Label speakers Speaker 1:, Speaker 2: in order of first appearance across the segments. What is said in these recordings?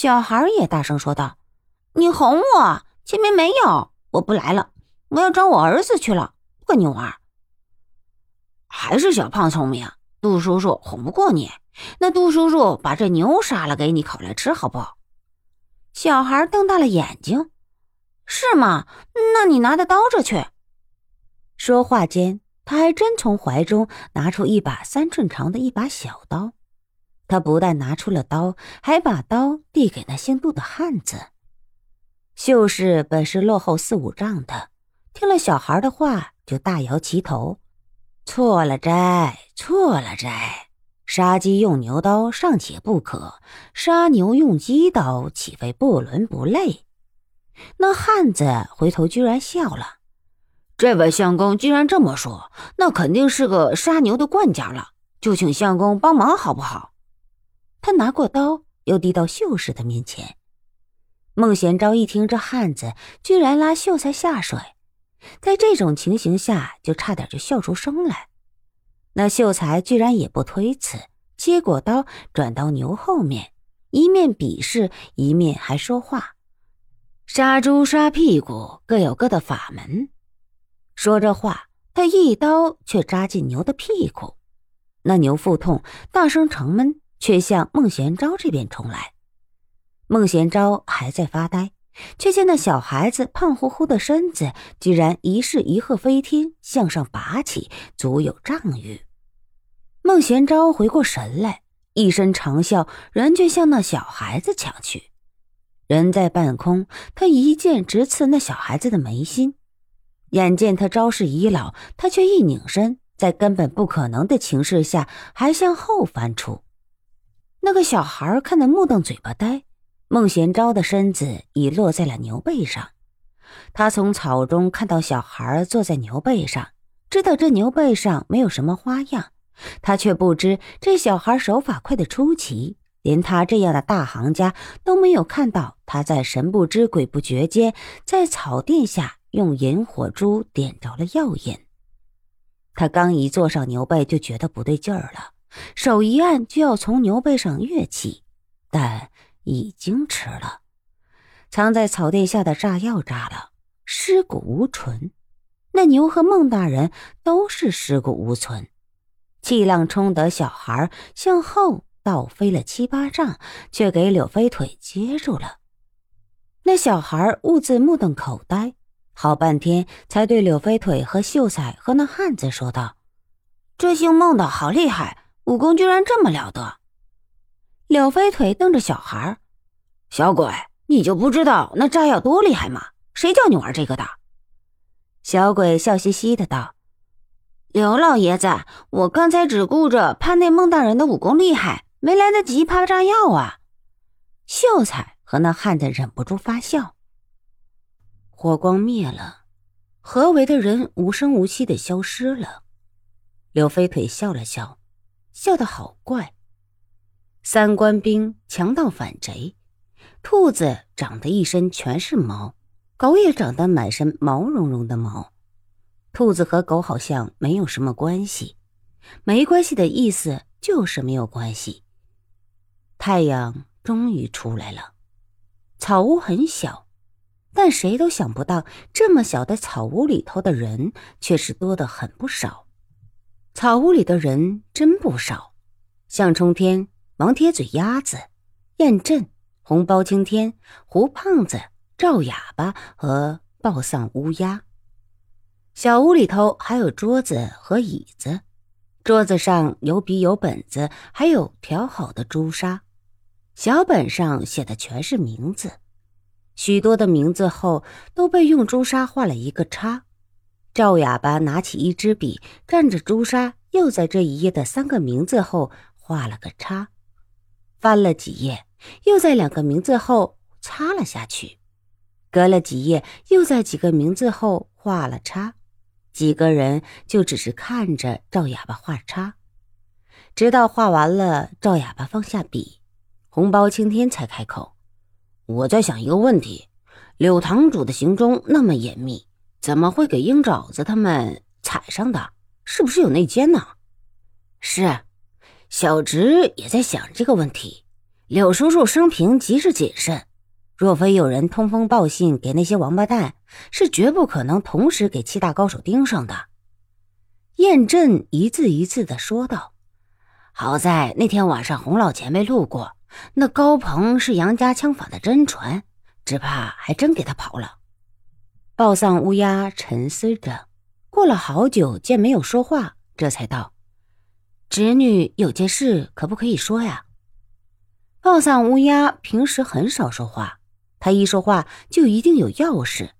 Speaker 1: 小孩也大声说道：“你哄我，前面没有，我不来了，我要找我儿子去了。个牛儿，
Speaker 2: 还是小胖聪明，杜叔叔哄不过你。那杜叔叔把这牛杀了，给你烤来吃，好不好？”
Speaker 1: 小孩瞪大了眼睛：“是吗？那你拿着刀着去。”说话间，他还真从怀中拿出一把三寸长的一把小刀。他不但拿出了刀，还把刀递给那姓杜的汉子。秀士本是落后四五丈的，听了小孩的话，就大摇其头：“错了斋，错了斋！杀鸡用牛刀尚且不可，杀牛用鸡刀岂非不伦不类？”那汉子回头居然笑了：“
Speaker 2: 这位相公既然这么说，那肯定是个杀牛的惯家了，就请相公帮忙好不好？”
Speaker 1: 他拿过刀，又递到秀士的面前。孟贤昭一听这汉子居然拉秀才下水，在这种情形下，就差点就笑出声来。那秀才居然也不推辞，接过刀，转到牛后面，一面鄙视，一面还说话：“杀猪杀屁股各有各的法门。”说着话，他一刀却扎进牛的屁股，那牛腹痛，大声长闷。却向孟贤昭这边冲来，孟贤昭还在发呆，却见那小孩子胖乎乎的身子居然一式一鹤飞天，向上拔起，足有丈余。孟贤昭回过神来，一声长啸，人却向那小孩子抢去。人在半空，他一剑直刺那小孩子的眉心。眼见他招式已老，他却一拧身，在根本不可能的情势下，还向后翻出。那个小孩看得目瞪嘴巴呆，孟贤昭的身子已落在了牛背上。他从草中看到小孩坐在牛背上，知道这牛背上没有什么花样。他却不知这小孩手法快得出奇，连他这样的大行家都没有看到他在神不知鬼不觉间，在草垫下用引火珠点着了药引。他刚一坐上牛背，就觉得不对劲儿了。手一按，就要从牛背上跃起，但已经迟了。藏在草垫下的炸药炸了，尸骨无存。那牛和孟大人都是尸骨无存。气浪冲得小孩向后倒飞了七八丈，却给柳飞腿接住了。那小孩兀自目瞪口呆，好半天才对柳飞腿和秀才和那汉子说道：“
Speaker 2: 这姓孟的好厉害。”武功居然这么了得！
Speaker 1: 柳飞腿瞪着小孩
Speaker 2: 小鬼，你就不知道那炸药多厉害吗？谁叫你玩这个的？”
Speaker 1: 小鬼笑嘻嘻的道：“
Speaker 2: 刘老爷子，我刚才只顾着怕那孟大人的武功厉害，没来得及怕炸药啊！”
Speaker 1: 秀才和那汉子忍不住发笑。火光灭了，合围的人无声无息的消失了。柳飞腿笑了笑。笑得好怪，三官兵强盗反贼，兔子长得一身全是毛，狗也长得满身毛茸茸的毛。兔子和狗好像没有什么关系，没关系的意思就是没有关系。太阳终于出来了，草屋很小，但谁都想不到，这么小的草屋里头的人却是多得很不少。草屋里的人真不少，向冲天、王铁嘴鸭子、燕震、红包青天、胡胖子、赵哑巴和暴丧乌鸦。小屋里头还有桌子和椅子，桌子上有笔有本子，还有调好的朱砂。小本上写的全是名字，许多的名字后都被用朱砂画了一个叉。赵哑巴拿起一支笔，蘸着朱砂，又在这一页的三个名字后画了个叉，翻了几页，又在两个名字后擦了下去，隔了几页，又在几个名字后画了叉。几个人就只是看着赵哑巴画叉，直到画完了，赵哑巴放下笔，红包青天才开口：“
Speaker 2: 我在想一个问题，柳堂主的行踪那么严密。”怎么会给鹰爪子他们踩上的？是不是有内奸呢？
Speaker 1: 是，小侄也在想这个问题。
Speaker 2: 柳叔叔生平极是谨慎，若非有人通风报信给那些王八蛋，是绝不可能同时给七大高手盯上的。
Speaker 1: 燕震一字一字的说道：“
Speaker 2: 好在那天晚上洪老前辈路过，那高鹏是杨家枪法的真传，只怕还真给他跑了。”
Speaker 1: 报丧乌鸦沉思着，过了好久，见没有说话，这才道：“侄女有件事，可不可以说呀？”报丧乌鸦平时很少说话，他一说话就一定有要事，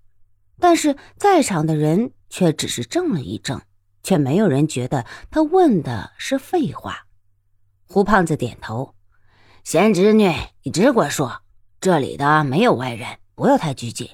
Speaker 1: 但是在场的人却只是怔了一怔。却没有人觉得他问的是废话。
Speaker 2: 胡胖子点头：“贤侄女，你只管说，这里的没有外人，不要太拘谨。”